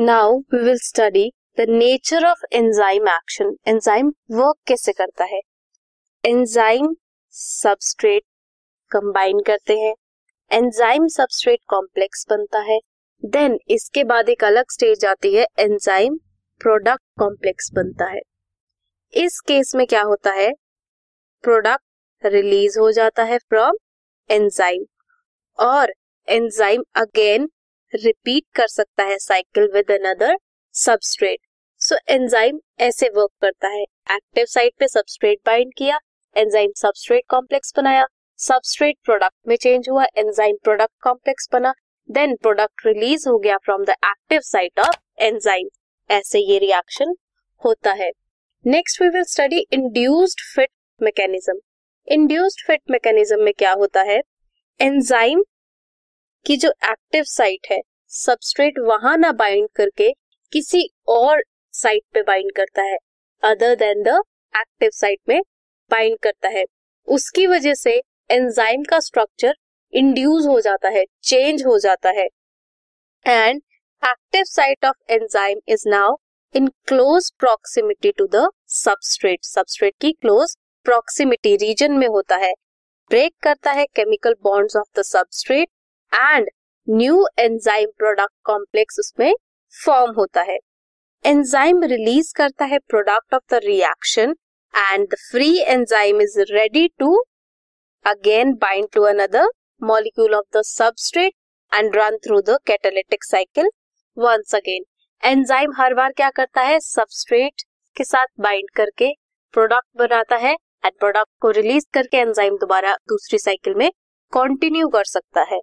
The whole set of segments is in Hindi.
Now we will study the nature of enzyme action enzyme work कैसे करता है? एंजाइम सबस्ट्रेट कंबाइन करते हैं। एंजाइम सबस्ट्रेट कॉम्प्लेक्स बनता है। देन इसके बाद एक अलग स्टेज आती है। एंजाइम प्रोडक्ट कॉम्प्लेक्स बनता है। इस केस में क्या होता है? प्रोडक्ट रिलीज़ हो जाता है फ्रॉम एंजाइम और एंजाइम अगेन रिपीट कर सकता है cycle with another substrate so enzyme ऐसे वर्क करता है. एक्टिव साइट पे सबस्ट्रेट बाइंड किया एंजाइम सबस्ट्रेट कॉम्प्लेक्स बनाया. सबस्ट्रेट प्रोडक्ट में चेंज हुआ एंजाइम प्रोडक्ट कॉम्प्लेक्स बना. देन प्रोडक्ट रिलीज़ हो गया from the active site of enzyme ऐसे ये रिएक्शन होता है. Next we will study induced fit mechanism induced fit mechanism में क्या होता है? एंजाइम कि जो एक्टिव साइट है, सबस्ट्रेट वहाँ ना बाइंड करके किसी और साइट पे बाइंड करता है, other than the active site में बाइंड करता है। उसकी वजह से एंजाइम का स्ट्रक्चर इंड्यूस हो जाता है, चेंज हो जाता है। And active site of enzyme is now in close proximity to the substrate. Substrate की क्लोज प्रॉक्सिमिटी रीजन में होता है। ब्रेक करता है chemical bonds of the substrate and new enzyme product complex उसमें फॉर्म होता है। एंजाइम रिलीज़ करता है product of the reaction and the free enzyme is ready to again bind to another molecule of the substrate and run through the catalytic cycle once again enzyme हर बार क्या करता है? सबस्ट्रेट के साथ बाइंड करके प्रोडक्ट बनाता है एंड प्रोडक्ट को रिलीज़ करके एंजाइम दोबारा दूसरी साइकिल में कंटिन्यू कर सकता है।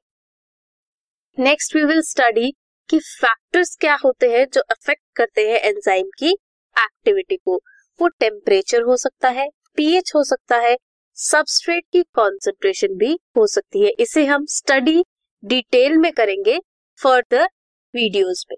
नेक्स्ट वी विल स्टडी कि फैक्टर्स क्या होते हैं जो अफेक्ट करते हैं एंजाइम की एक्टिविटी को। वो टेम्परेचर हो सकता है पीएच हो सकता है सबस्ट्रेट की कॉन्सेंट्रेशन भी हो सकती है। इसे हम स्टडी डिटेल में करेंगे फर्दर वीडियोस में।